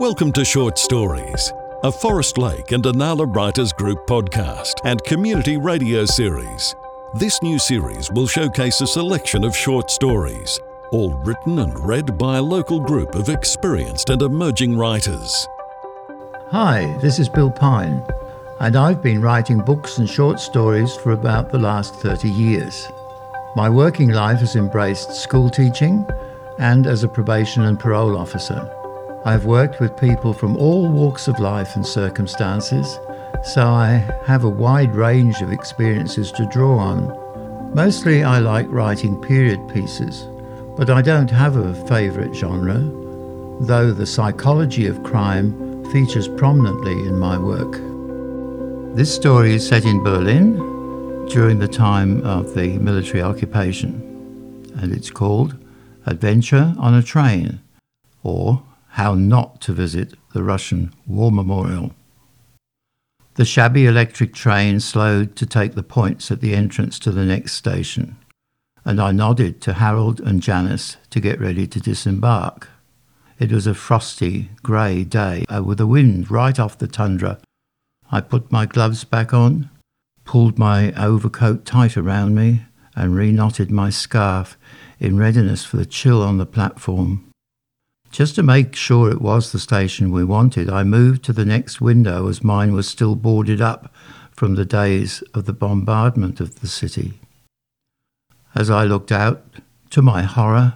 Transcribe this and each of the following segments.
Welcome to Short Stories, a Forest Lake and Inala Writers Group podcast and community radio series. This new series will showcase a selection of short stories, all written and read by a local group of experienced and emerging writers. Hi, this is Bill Pine, and I've been writing books and short stories for about the last 30 years. My working life has embraced school teaching and as a probation and parole officer. I've worked with people from all walks of life and circumstances, so I have a wide range of experiences to draw on. Mostly I like writing period pieces, but I don't have a favourite genre, though the psychology of crime features prominently in my work. This story is set in Berlin during the time of the military occupation, and it's called Adventure on a Train, or how not to visit the Russian War Memorial. The shabby electric train slowed to take the points at the entrance to the next station, and I nodded to Harold and Janice to get ready to disembark. It was a frosty, grey day with the wind right off the tundra. I put my gloves back on, pulled my overcoat tight around me, and reknotted my scarf in readiness for the chill on the platform. Just to make sure it was the station we wanted, I moved to the next window as mine was still boarded up from the days of the bombardment of the city. As I looked out, to my horror,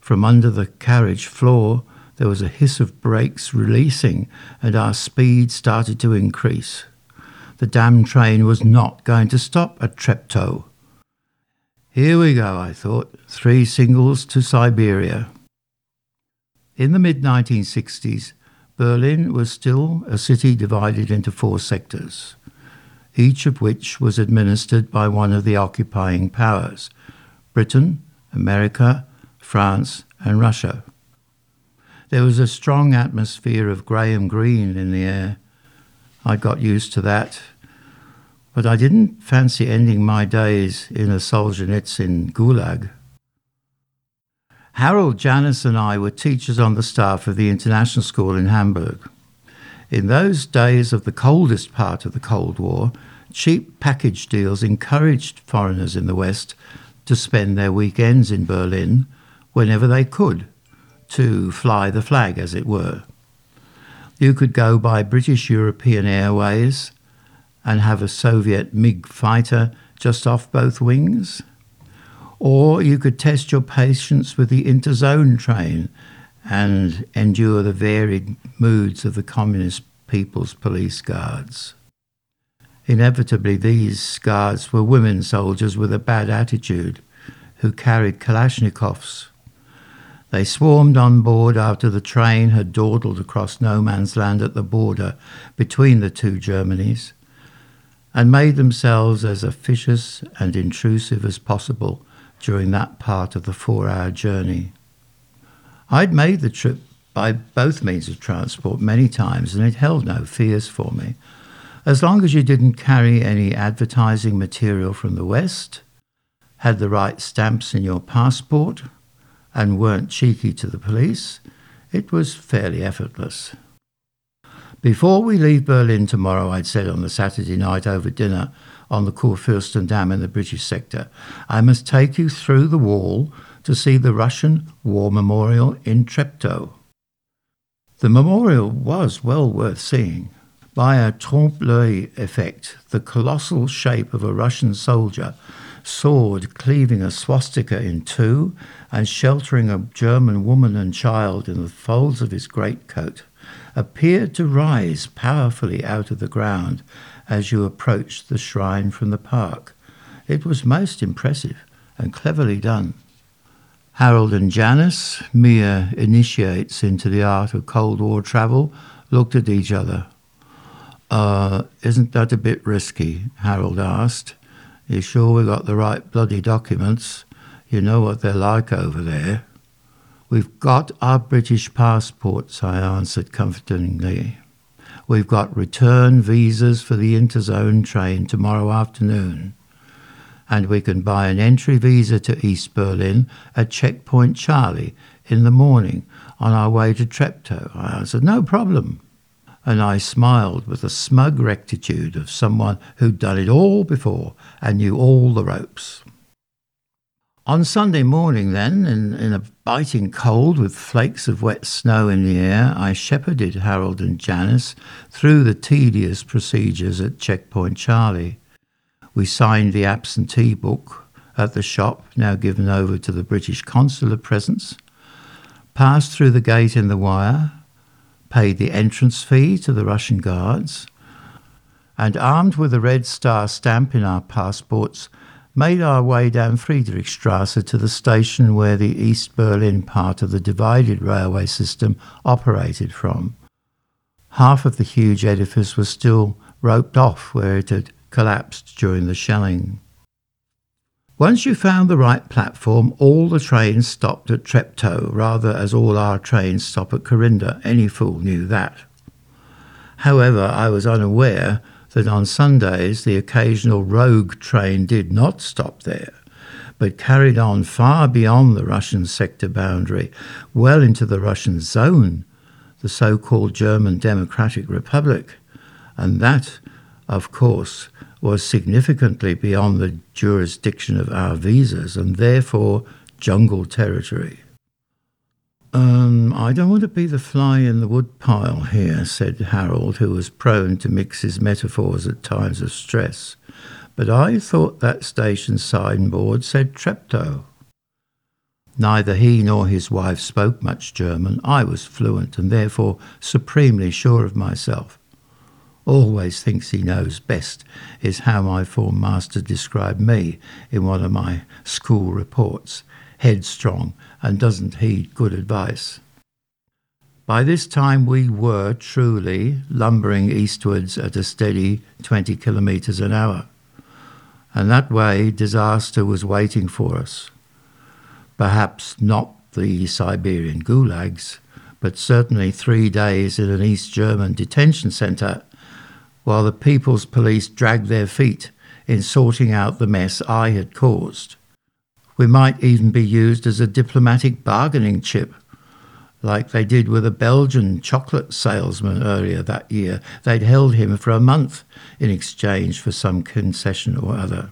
from under the carriage floor, there was a hiss of brakes releasing, and our speed started to increase. The damn train was not going to stop at Treptow. Here we go, I thought, three singles to Siberia. In the mid 1960s, Berlin was still a city divided into four sectors, each of which was administered by one of the occupying powers Britain, America, France, and Russia. There was a strong atmosphere of grey and green in the air. I got used to that, but I didn't fancy ending my days in a Solzhenitsyn gulag. Harold, Janice, and I were teachers on the staff of the international school in Hamburg. In those days of the coldest part of the Cold War, cheap package deals encouraged foreigners in the West to spend their weekends in Berlin whenever they could, to fly the flag, as it were. You could go by British European Airways and have a Soviet MiG fighter just off both wings or you could test your patience with the interzone train and endure the varied moods of the Communist People's Police Guards. Inevitably, these guards were women soldiers with a bad attitude who carried Kalashnikovs. They swarmed on board after the train had dawdled across no man's land at the border between the two Germanys and made themselves as officious and intrusive as possible during that part of the four hour journey. I'd made the trip by both means of transport many times and it held no fears for me. As long as you didn't carry any advertising material from the West, had the right stamps in your passport, and weren't cheeky to the police, it was fairly effortless. Before we leave Berlin tomorrow, I'd said on the Saturday night over dinner, on the Kurfürstendamm in the British sector. I must take you through the wall to see the Russian War Memorial in Treptow. The memorial was well worth seeing. By a trompe l'oeil effect, the colossal shape of a Russian soldier, sword cleaving a swastika in two and sheltering a German woman and child in the folds of his greatcoat, appeared to rise powerfully out of the ground as you approached the shrine from the park. It was most impressive and cleverly done. Harold and Janice, mere initiates into the art of Cold War travel, looked at each other. Uh, isn't that a bit risky? Harold asked. You sure we got the right bloody documents? You know what they're like over there. We've got our British passports, I answered comfortingly. We've got return visas for the interzone train tomorrow afternoon. and we can buy an entry visa to East Berlin at Checkpoint Charlie in the morning on our way to Treptow. I answered, No problem. And I smiled with the smug rectitude of someone who'd done it all before and knew all the ropes. On Sunday morning, then, in, in, a biting cold with flakes of wet snow in the air, I shepherded Harold and Janice through the tedious procedures at Checkpoint Charlie. We signed the absentee book at the shop, now given over to the British consular presence, passed through the gate in the wire, paid the entrance fee to the Russian guards, and armed with a red star stamp in our passports, made our way down Friedrichstrasse to the station where the East Berlin part of the divided railway system operated from. Half of the huge edifice was still roped off where it had collapsed during the shelling. Once you found the right platform, all the trains stopped at Treptow, rather as all our trains stop at Corinda. Any fool knew that. However, I was unaware that on Sundays the occasional rogue train did not stop there, but carried on far beyond the Russian sector boundary, well into the Russian zone, the so called German Democratic Republic, and that, of course, was significantly beyond the jurisdiction of our visas and therefore jungle territory. Um, I don't want to be the fly in the woodpile here, said Harold, who was prone to mix his metaphors at times of stress. But I thought that station signboard said Treptow. Neither he nor his wife spoke much German. I was fluent and therefore supremely sure of myself. Always thinks he knows best, is how my form master described me in one of my school reports headstrong, and doesn't heed good advice. By this time, we were truly lumbering eastwards at a steady 20 kilometres an hour. And that way, disaster was waiting for us. Perhaps not the Siberian gulags, but certainly three days in an East German detention centre while the People's Police dragged their feet in sorting out the mess I had caused. We might even be used as a diplomatic bargaining chip, like they did with a Belgian chocolate salesman earlier that year. They'd held him for a month in exchange for some concession or other.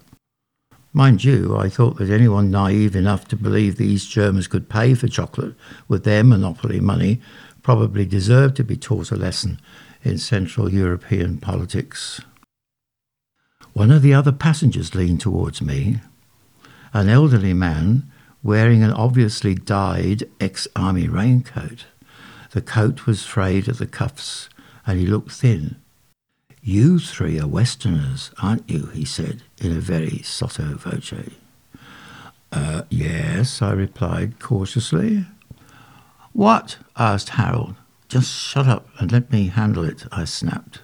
Mind you, I thought that anyone naive enough to believe the East Germans could pay for chocolate with their monopoly money probably deserved to be taught a lesson in Central European politics. One of the other passengers leaned towards me an elderly man wearing an obviously dyed ex army raincoat. The coat was frayed at the cuffs, and he looked thin. You three are Westerners, aren't you? he said in a very sotto voce. Uh, yes, I replied cautiously. What? asked Harold. Just shut up and let me handle it, I snapped.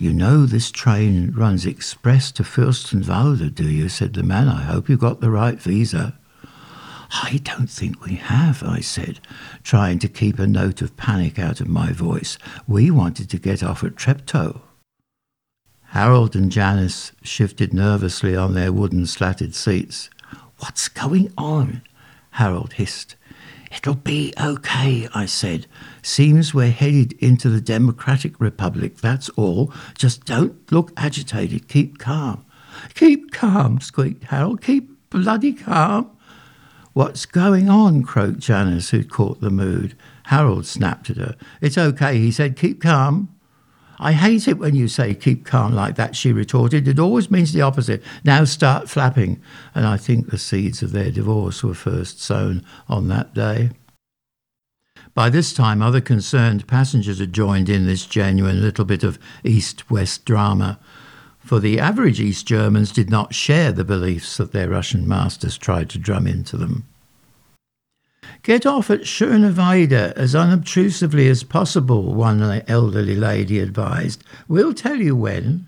You know this train runs express to Fürstenwalde, do you? said the man. I hope you got the right visa. I don't think we have, I said, trying to keep a note of panic out of my voice. We wanted to get off at Treptow. Harold and Janice shifted nervously on their wooden slatted seats. What's going on? Harold hissed. It'll be okay, I said. Seems we're headed into the Democratic Republic, that's all. Just don't look agitated. Keep calm. Keep calm, squeaked Harold. Keep bloody calm. What's going on? croaked Janice, who'd caught the mood. Harold snapped at her. It's okay, he said. Keep calm. I hate it when you say keep calm like that, she retorted. It always means the opposite. Now start flapping. And I think the seeds of their divorce were first sown on that day. By this time, other concerned passengers had joined in this genuine little bit of East West drama, for the average East Germans did not share the beliefs that their Russian masters tried to drum into them. Get off at Schöneweide as unobtrusively as possible, one elderly lady advised. We'll tell you when.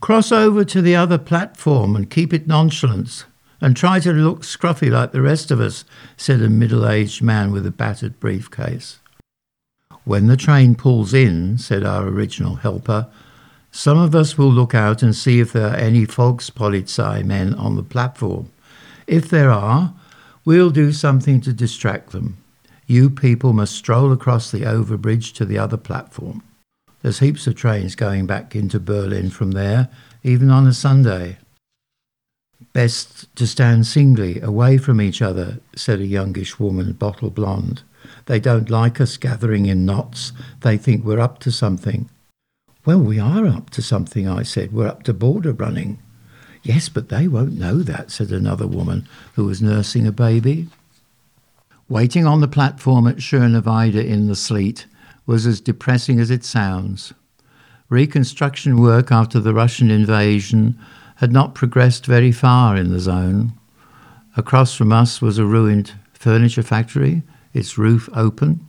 Cross over to the other platform and keep it nonchalant, and try to look scruffy like the rest of us, said a middle aged man with a battered briefcase. When the train pulls in, said our original helper, Some of us will look out and see if there are any Volkspolizei men on the platform. If there are, we'll do something to distract them. You people must stroll across the overbridge to the other platform. There's heaps of trains going back into Berlin from there, even on a Sunday. Best to stand singly, away from each other, said a youngish woman, bottle blonde. They don't like us gathering in knots. They think we're up to something. Well, we are up to something, I said. We're up to border running. Yes, but they won't know that, said another woman who was nursing a baby. Waiting on the platform at Schöneweide in the sleet was as depressing as it sounds. Reconstruction work after the Russian invasion had not progressed very far in the zone. Across from us was a ruined furniture factory, its roof open,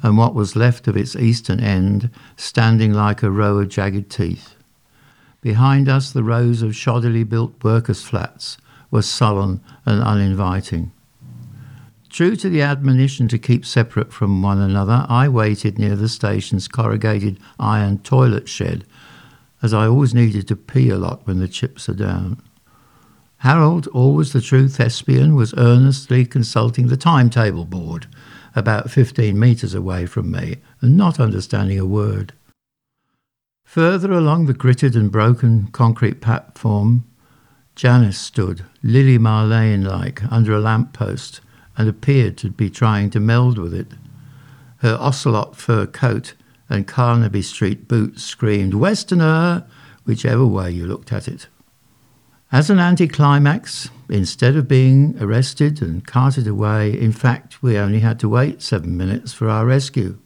and what was left of its eastern end standing like a row of jagged teeth. Behind us, the rows of shoddily built workers' flats were sullen and uninviting. True to the admonition to keep separate from one another, I waited near the station's corrugated iron toilet shed, as I always needed to pee a lot when the chips are down. Harold, always the true thespian, was earnestly consulting the timetable board about 15 metres away from me and not understanding a word. Further along the gritted and broken concrete platform, Janice stood, Lily Marlene like, under a lamp post and appeared to be trying to meld with it. Her ocelot fur coat and Carnaby Street boots screamed, Westerner, whichever way you looked at it. As an anticlimax, instead of being arrested and carted away, in fact, we only had to wait seven minutes for our rescue.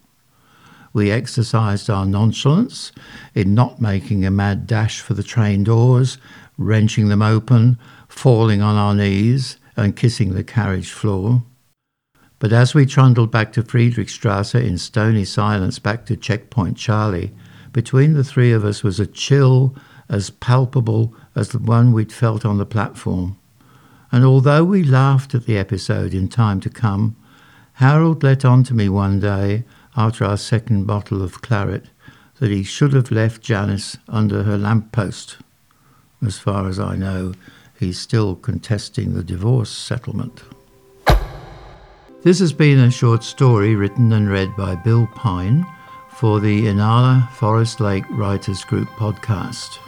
We exercised our nonchalance in not making a mad dash for the train doors, wrenching them open, falling on our knees, and kissing the carriage floor. But as we trundled back to Friedrichstrasse in stony silence back to Checkpoint Charlie, between the three of us was a chill as palpable as the one we'd felt on the platform. And although we laughed at the episode in time to come, Harold let on to me one day, after our second bottle of claret, that he should have left Janice under her lamp post. As far as I know, he's still contesting the divorce settlement. This has been a short story written and read by Bill Pine for the Inala Forest Lake Writers Group podcast.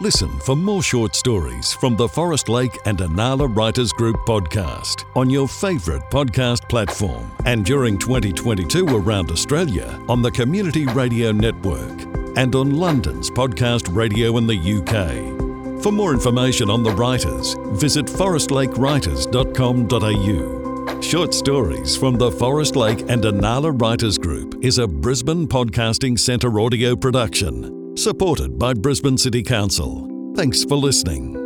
Listen for more short stories from the Forest Lake and Inala Writers Group podcast on your favourite podcast platform and during 2022 around Australia on the Community Radio Network and on London's podcast radio in the UK. For more information on the writers, visit forestlakewriters.com.au. Short Stories from the Forest Lake and Inala Writers Group is a Brisbane Podcasting Centre audio production supported by Brisbane City Council. Thanks for listening.